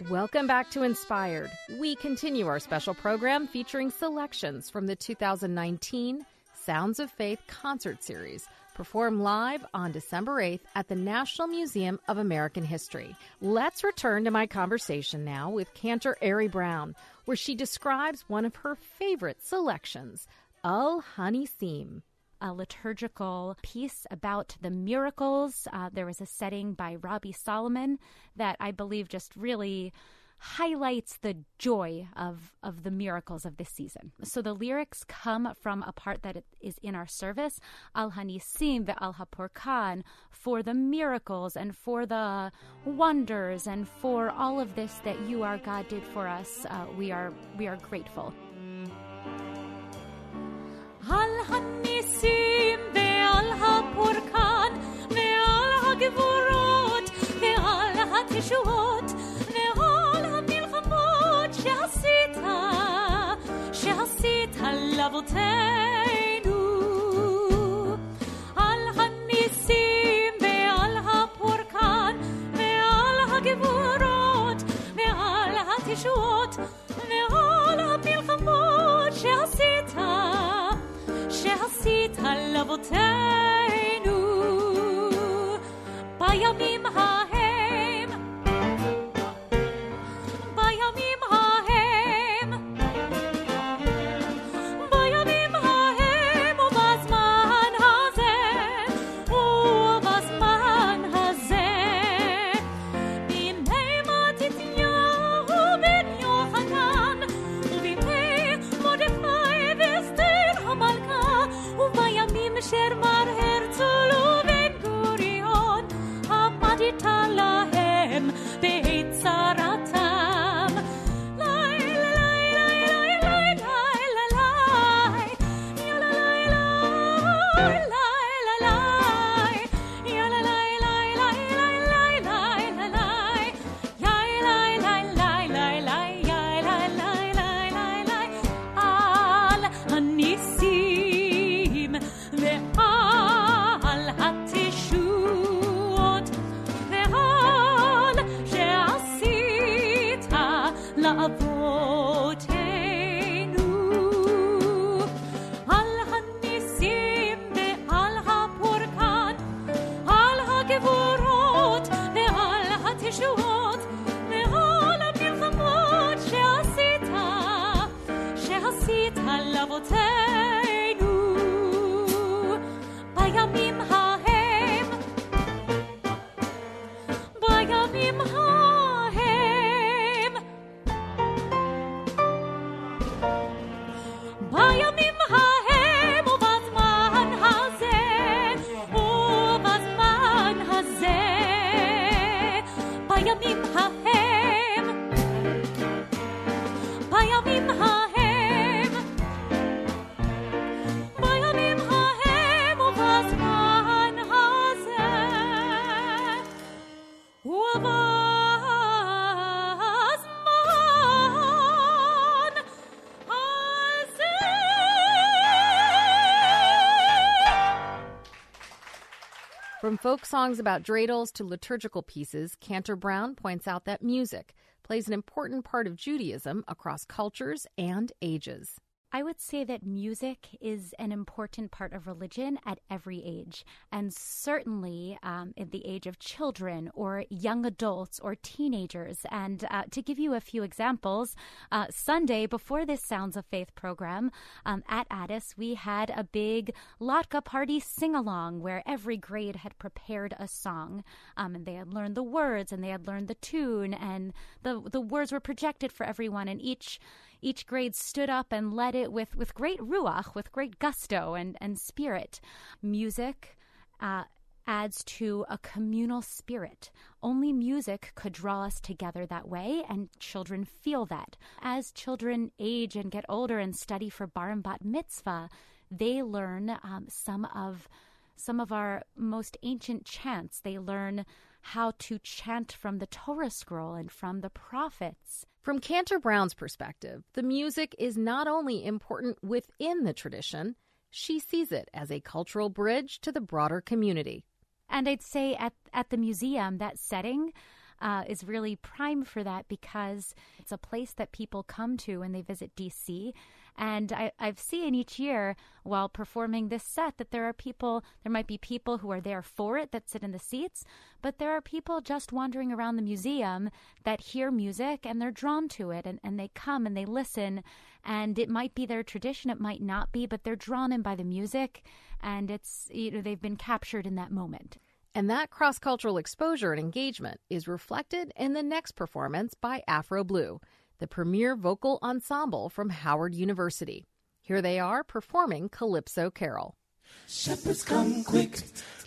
Welcome back to Inspired. We continue our special program featuring selections from the 2019 Sounds of Faith concert series, performed live on December 8th at the National Museum of American History. Let's return to my conversation now with Cantor Ari Brown, where she describes one of her favorite selections, Al Hanisim a liturgical piece about the miracles. Uh, there was a setting by Robbie Solomon that I believe just really highlights the joy of, of the miracles of this season. So the lyrics come from a part that is in our service, Al Hanisim the Al Hapurkan, for the miracles and for the wonders and for all of this that you, our God, did for us. Uh, we are we are grateful. Folk songs about dreidels to liturgical pieces, Cantor Brown points out that music plays an important part of Judaism across cultures and ages. I would say that music is an important part of religion at every age, and certainly um, in the age of children or young adults or teenagers. And uh, to give you a few examples, uh, Sunday before this Sounds of Faith program um, at Adas, we had a big Latke party sing along where every grade had prepared a song, um, and they had learned the words and they had learned the tune, and the the words were projected for everyone, and each each grade stood up and led it with, with great ruach, with great gusto and, and spirit. Music uh, adds to a communal spirit. Only music could draw us together that way, and children feel that. As children age and get older and study for bar and bat mitzvah, they learn um, some of some of our most ancient chants. They learn how to chant from the Torah scroll and from the prophets. From Cantor Brown's perspective, the music is not only important within the tradition, she sees it as a cultural bridge to the broader community. And I'd say at, at the museum, that setting, uh, is really prime for that because it's a place that people come to when they visit DC. And I, I've seen each year while performing this set that there are people, there might be people who are there for it that sit in the seats, but there are people just wandering around the museum that hear music and they're drawn to it and, and they come and they listen. And it might be their tradition, it might not be, but they're drawn in by the music and it's, you know, they've been captured in that moment. And that cross cultural exposure and engagement is reflected in the next performance by Afro Blue the premier vocal ensemble from Howard University. Here they are performing Calypso Carol. Shepherds come quick,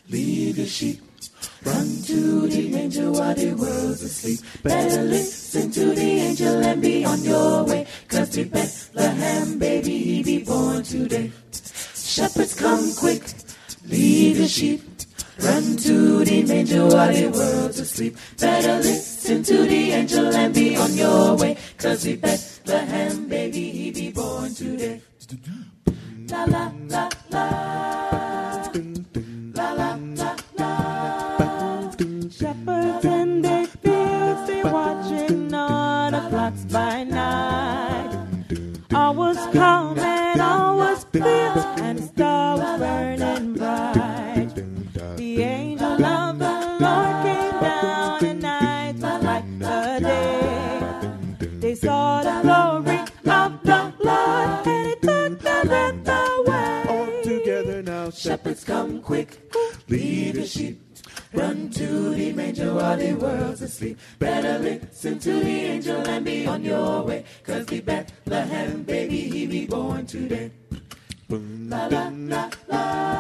leave your sheep. Run to the angel while the world's asleep. Better listen to the angel and be on your way. Cause the Bethlehem baby, he be born today. Shepherds come quick, leave your sheep. Run to the manger while the world's asleep. Better listen to the angel and be on your way. Cause he Bethlehem baby, he be born today. La la la la. La la la la. Shepherds and their fields, they watching all the flocks by night. All was calm and all was clear, and the star quick, leave your sheep. Run to the manger while the world's asleep. Better listen to the angel and be on your way. Cause the Bethlehem baby, he be born today. La la la la.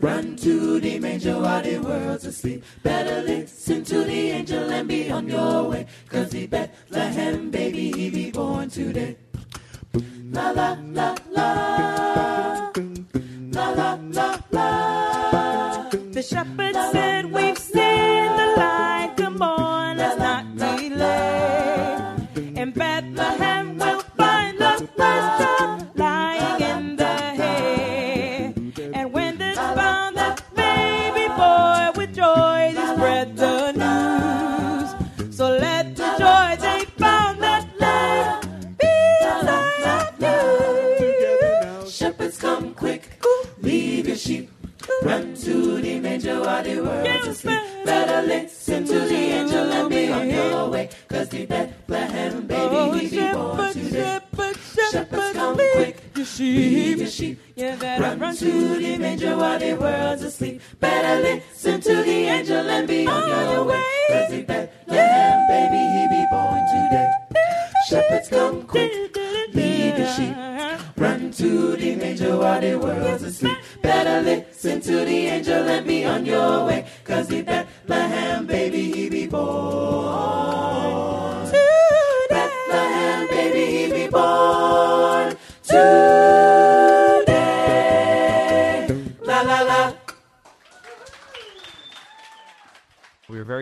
Run to the manger while the world's asleep. Better listen to the angel and be on your way. Cause the Bethlehem baby, he be born today. La la la la. La la la la. The shepherd said, quick, leave your sheep. Yeah, better Run to the manger while the world's asleep. Better listen to the angel and be on your oh, way. Cause the Bethlehem baby, he be born today. Shepherds come quick, leave your sheep. Run to the manger while the world's asleep. Better listen to the angel and be on your way. Cause the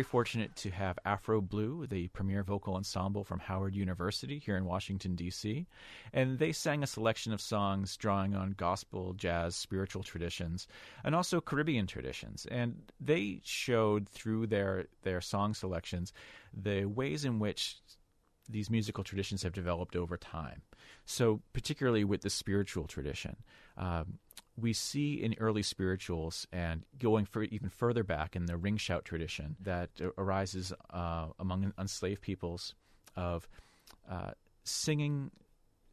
fortunate to have Afro Blue, the premier vocal ensemble from Howard University here in Washington, D.C. And they sang a selection of songs drawing on gospel, jazz, spiritual traditions, and also Caribbean traditions. And they showed through their, their song selections the ways in which these musical traditions have developed over time. So, particularly with the spiritual tradition, um, we see in early spirituals and going even further back in the ring shout tradition that arises uh, among enslaved peoples of uh, singing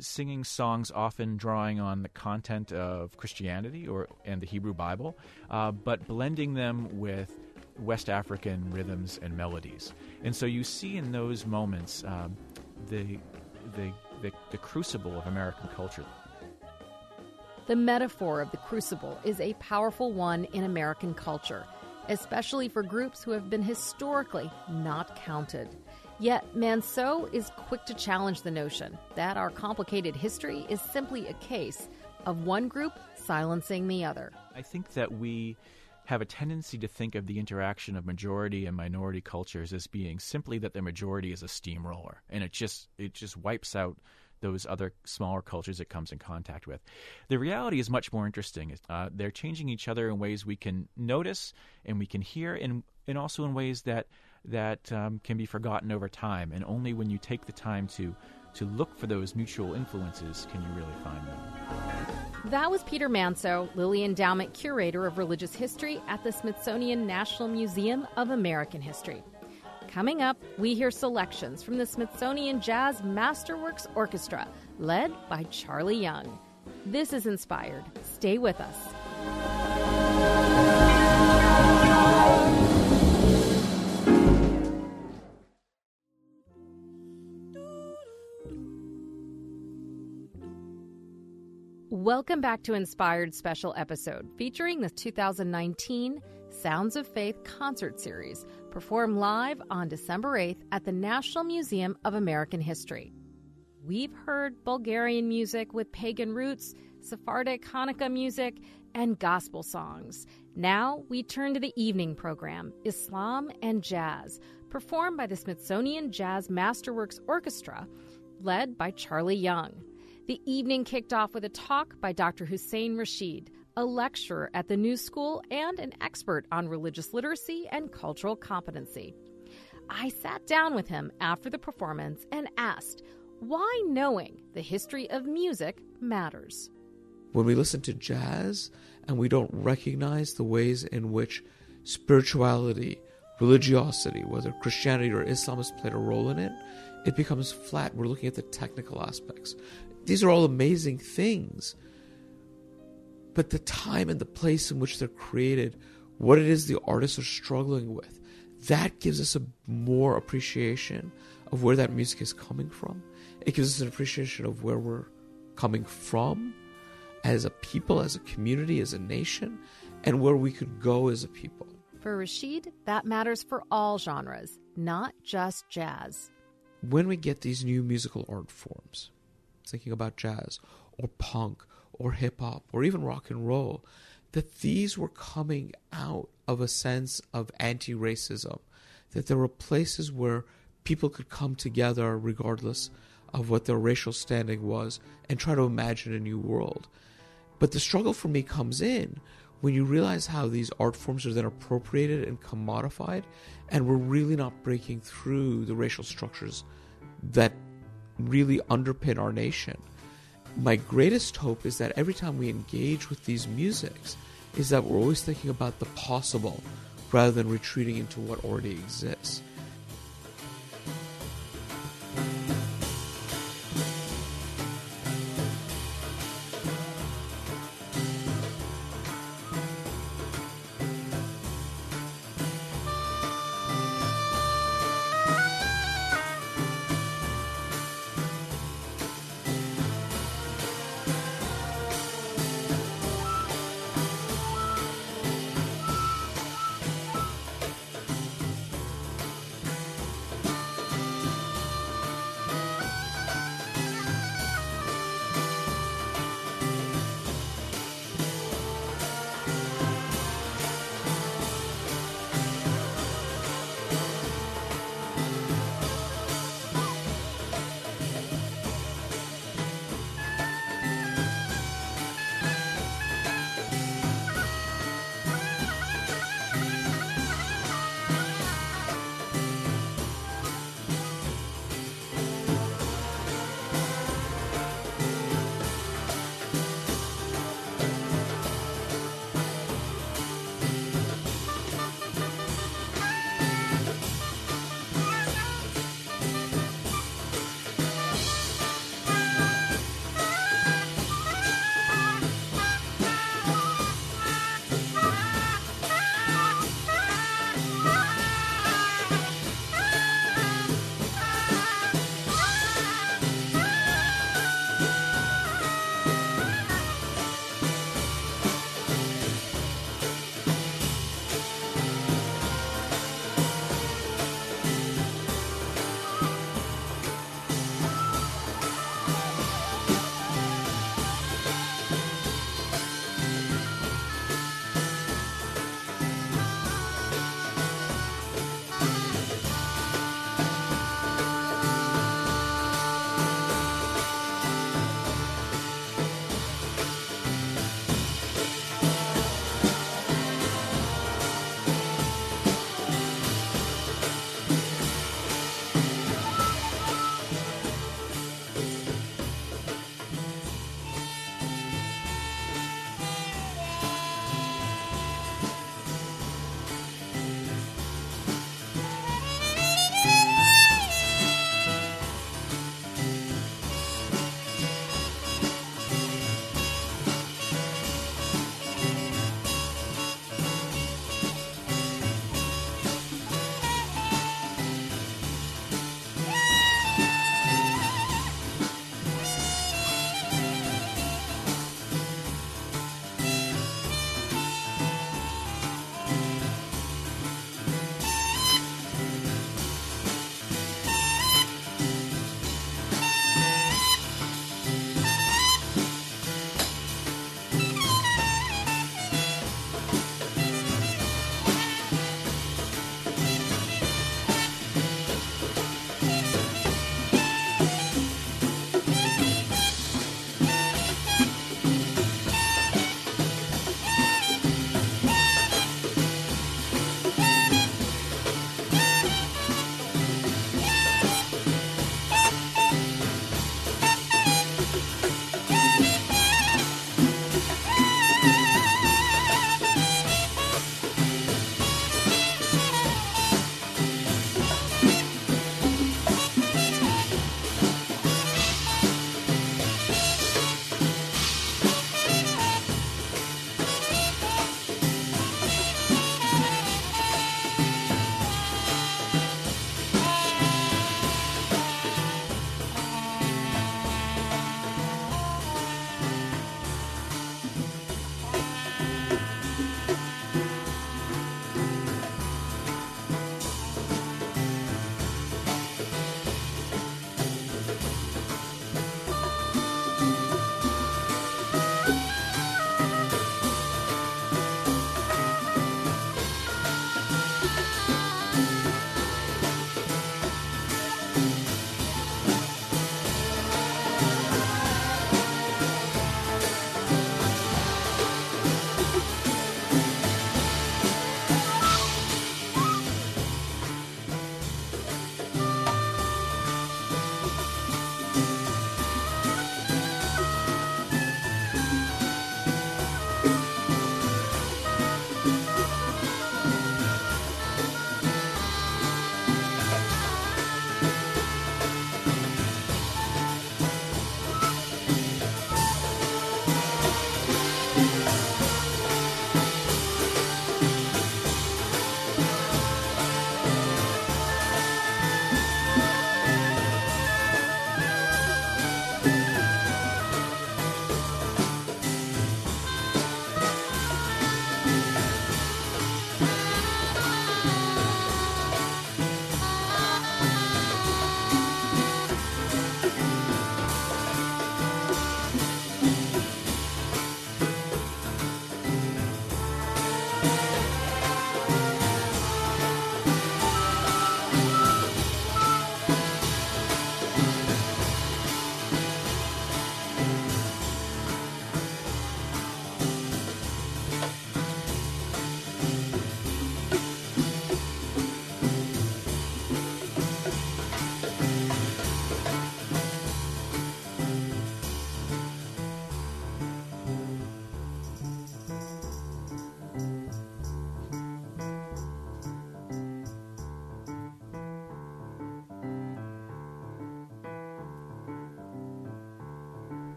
singing songs often drawing on the content of Christianity or and the Hebrew Bible, uh, but blending them with West African rhythms and melodies. And so you see in those moments um, the, the the the crucible of American culture. The metaphor of the crucible is a powerful one in American culture. especially for groups who have been historically not counted. Yet Manseau is quick to challenge the notion that our complicated history is simply a case of one group silencing the other. I think that we have a tendency to think of the interaction of majority and minority cultures as being simply that the majority is a steamroller and it just it just wipes out those other smaller cultures it comes in contact with. The reality is much more interesting. Uh, they're changing each other in ways we can notice and we can hear, and and also in ways that that um, can be forgotten over time. And only when you take the time to to look for those mutual influences can you really find them. That was Peter Manseau, Lilly Endowment Curator of Religious History at the Smithsonian National Museum of American History. Coming up, we hear selections from the Smithsonian Jazz Masterworks Orchestra, led by Charlie Young. This is Inspired. Stay with us. Welcome back to Inspired Special Episode featuring the 2019 Sounds of Faith concert series, performed live on December 8th at the National Museum of American History. We've heard Bulgarian music with pagan roots, Sephardic Hanukkah music, and gospel songs. Now we turn to the evening program, Islam and Jazz, performed by the Smithsonian Jazz Masterworks Orchestra, led by Charlie Young. The evening kicked off with a talk by Dr. Hussein Rashid, a lecturer at the New School and an expert on religious literacy and cultural competency. I sat down with him after the performance and asked why knowing the history of music matters. When we listen to jazz and we don't recognize the ways in which spirituality, religiosity, whether Christianity or Islam has played a role in it, it becomes flat. We're looking at the technical aspects. These are all amazing things. But the time and the place in which they're created, what it is the artists are struggling with, that gives us a more appreciation of where that music is coming from. It gives us an appreciation of where we're coming from as a people, as a community, as a nation, and where we could go as a people. For Rashid, that matters for all genres, not just jazz. When we get these new musical art forms, thinking about jazz or punk or hip hop or even rock and roll, that these were coming out of a sense of anti racism, that there were places where people could come together regardless of what their racial standing was and try to imagine a new world. But the struggle for me comes in when you realize how these art forms are then appropriated and commodified, and we're really not breaking through the racial structures that really underpin our nation. My greatest hope is that every time we engage with these musics, is that we're always thinking about the possible rather than retreating into what already exists.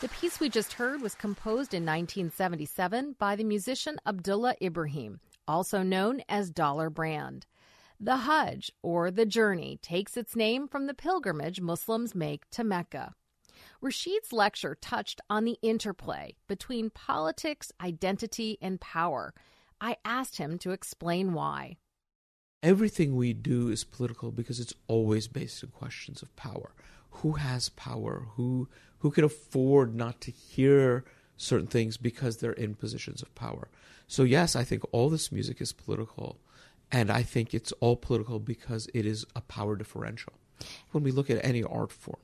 The piece we just heard was composed in 1977 by the musician Abdullah Ibrahim, also known as Dollar Brand. The Hajj, or the journey, takes its name from the pilgrimage Muslims make to Mecca. Rashid's lecture touched on the interplay between politics, identity, and power. I asked him to explain why. Everything we do is political because it's always based on questions of power. Who has power? Who who can afford not to hear certain things because they're in positions of power? So yes, I think all this music is political, and I think it's all political because it is a power differential. When we look at any art form,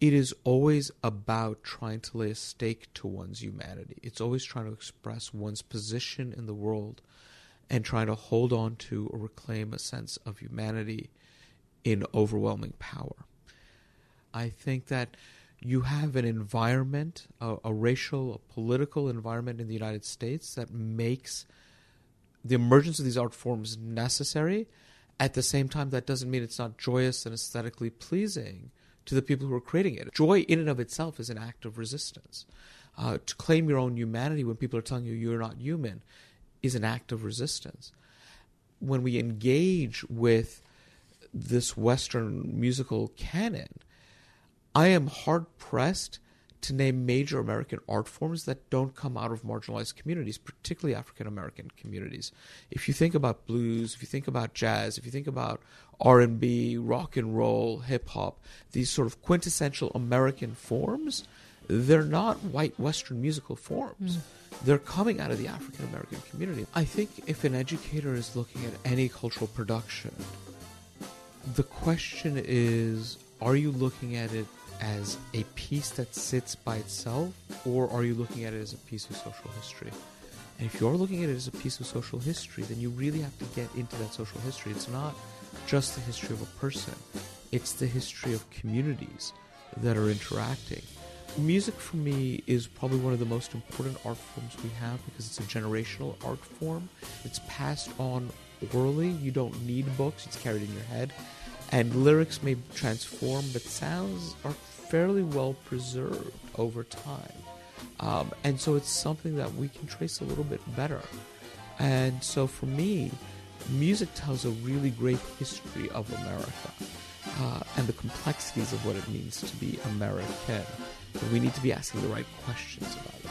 it is always about trying to lay a stake to one's humanity. It's always trying to express one's position in the world and trying to hold on to or reclaim a sense of humanity in overwhelming power. I think that you have an environment, a, a racial, a political environment in the United States that makes the emergence of these art forms necessary. At the same time, that doesn't mean it's not joyous and aesthetically pleasing to the people who are creating it. Joy, in and of itself, is an act of resistance. Uh, to claim your own humanity when people are telling you you're not human is an act of resistance. When we engage with this Western musical canon, I am hard pressed to name major American art forms that don't come out of marginalized communities, particularly African American communities. If you think about blues, if you think about jazz, if you think about R&B, rock and roll, hip hop, these sort of quintessential American forms, they're not white Western musical forms. Mm. They're coming out of the African American community. I think if an educator is looking at any cultural production, the question is are you looking at it as a piece that sits by itself, or are you looking at it as a piece of social history? And if you're looking at it as a piece of social history, then you really have to get into that social history. It's not just the history of a person, it's the history of communities that are interacting. Music for me is probably one of the most important art forms we have because it's a generational art form. It's passed on orally. You don't need books, it's carried in your head. And lyrics may transform, but sounds are fairly well preserved over time. Um, and so it's something that we can trace a little bit better. And so for me, music tells a really great history of America uh, and the complexities of what it means to be American. And we need to be asking the right questions about it.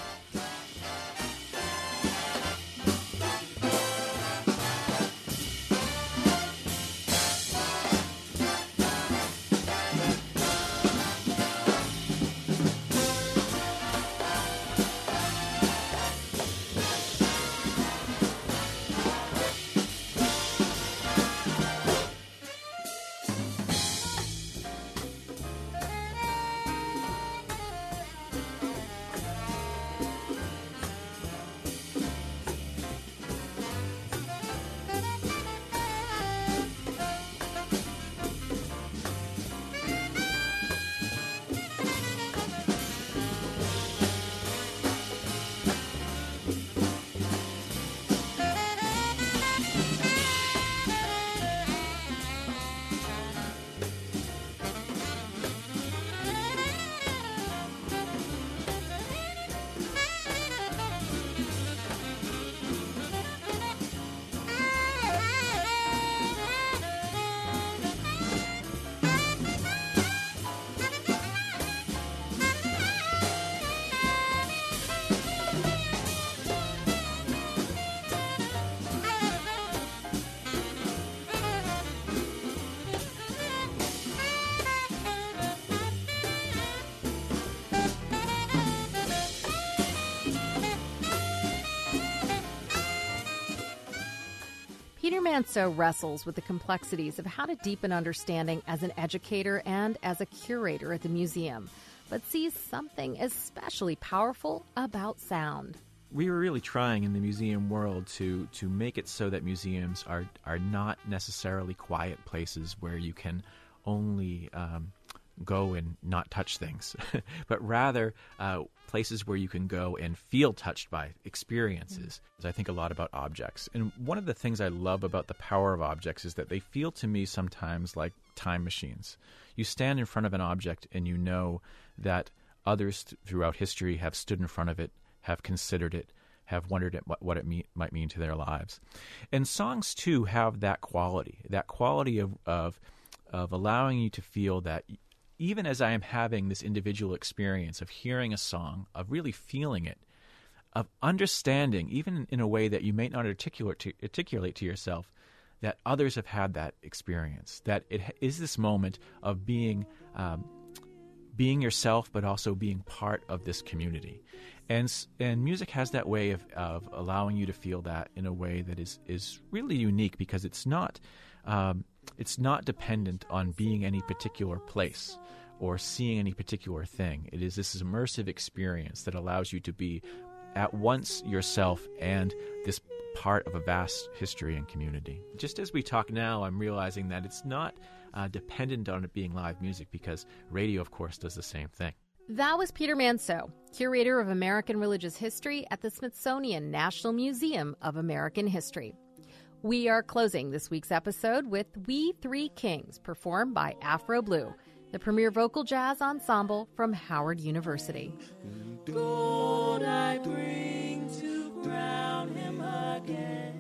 Manseau wrestles with the complexities of how to deepen understanding as an educator and as a curator at the museum, but sees something especially powerful about sound. We were really trying in the museum world to to make it so that museums are are not necessarily quiet places where you can only um, go and not touch things, but rather uh, places where you can go and feel touched by experiences. Mm-hmm. I think a lot about objects. And one of the things I love about the power of objects is that they feel to me sometimes like time machines. You stand in front of an object and you know that others th- throughout history have stood in front of it, have considered it, have wondered at what, it mean, might mean to their lives. And songs, too, have that quality, that quality of, of, of allowing you to feel that even as I am having this individual experience of hearing a song, of really feeling it, of understanding, even in a way that you may not articulate to, articulate to yourself, that others have had that experience. That it is this moment of being um, being yourself, but also being part of this community. And and music has that way of, of allowing you to feel that in a way that is is really unique because it's not um, it's not dependent on being any particular place or seeing any particular thing. It is this immersive experience that allows you to be at once yourself and this part of a vast history and community. Just as we talk now, I'm realizing that it's not uh, dependent on it being live music because radio, of course, does the same thing. That was Peter Manseau, curator of American Religious History at the Smithsonian National Museum of American History. We are closing this week's episode with We Three Kings, performed by Afro Blue, the premier vocal jazz ensemble from Howard University. Gold I bring to crown him again.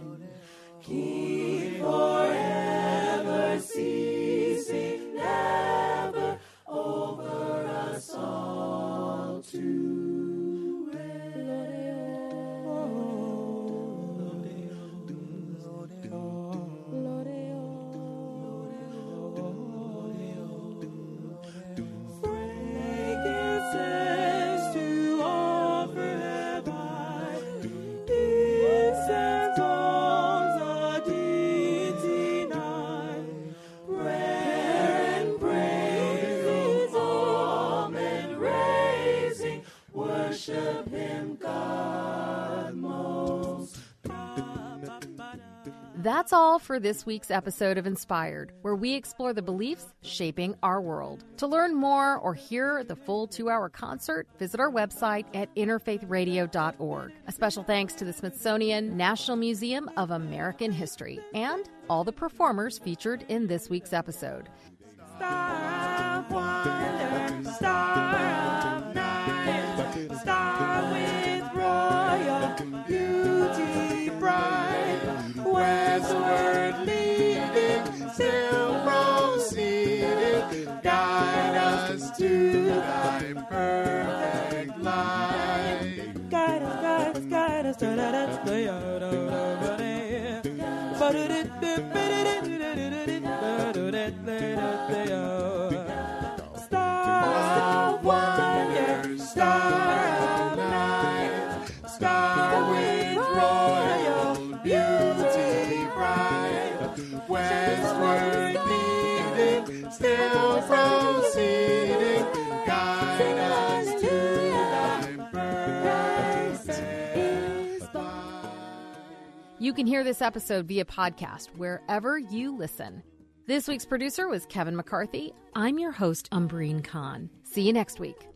That's all for this week's episode of Inspired, where we explore the beliefs shaping our world. To learn more or hear the full two hour concert, visit our website at interfaithradio.org. A special thanks to the Smithsonian National Museum of American History and all the performers featured in this week's episode. out. You can hear this episode via podcast wherever you listen. This week's producer was Kevin McCarthy. I'm your host, Umbreen Khan. See you next week.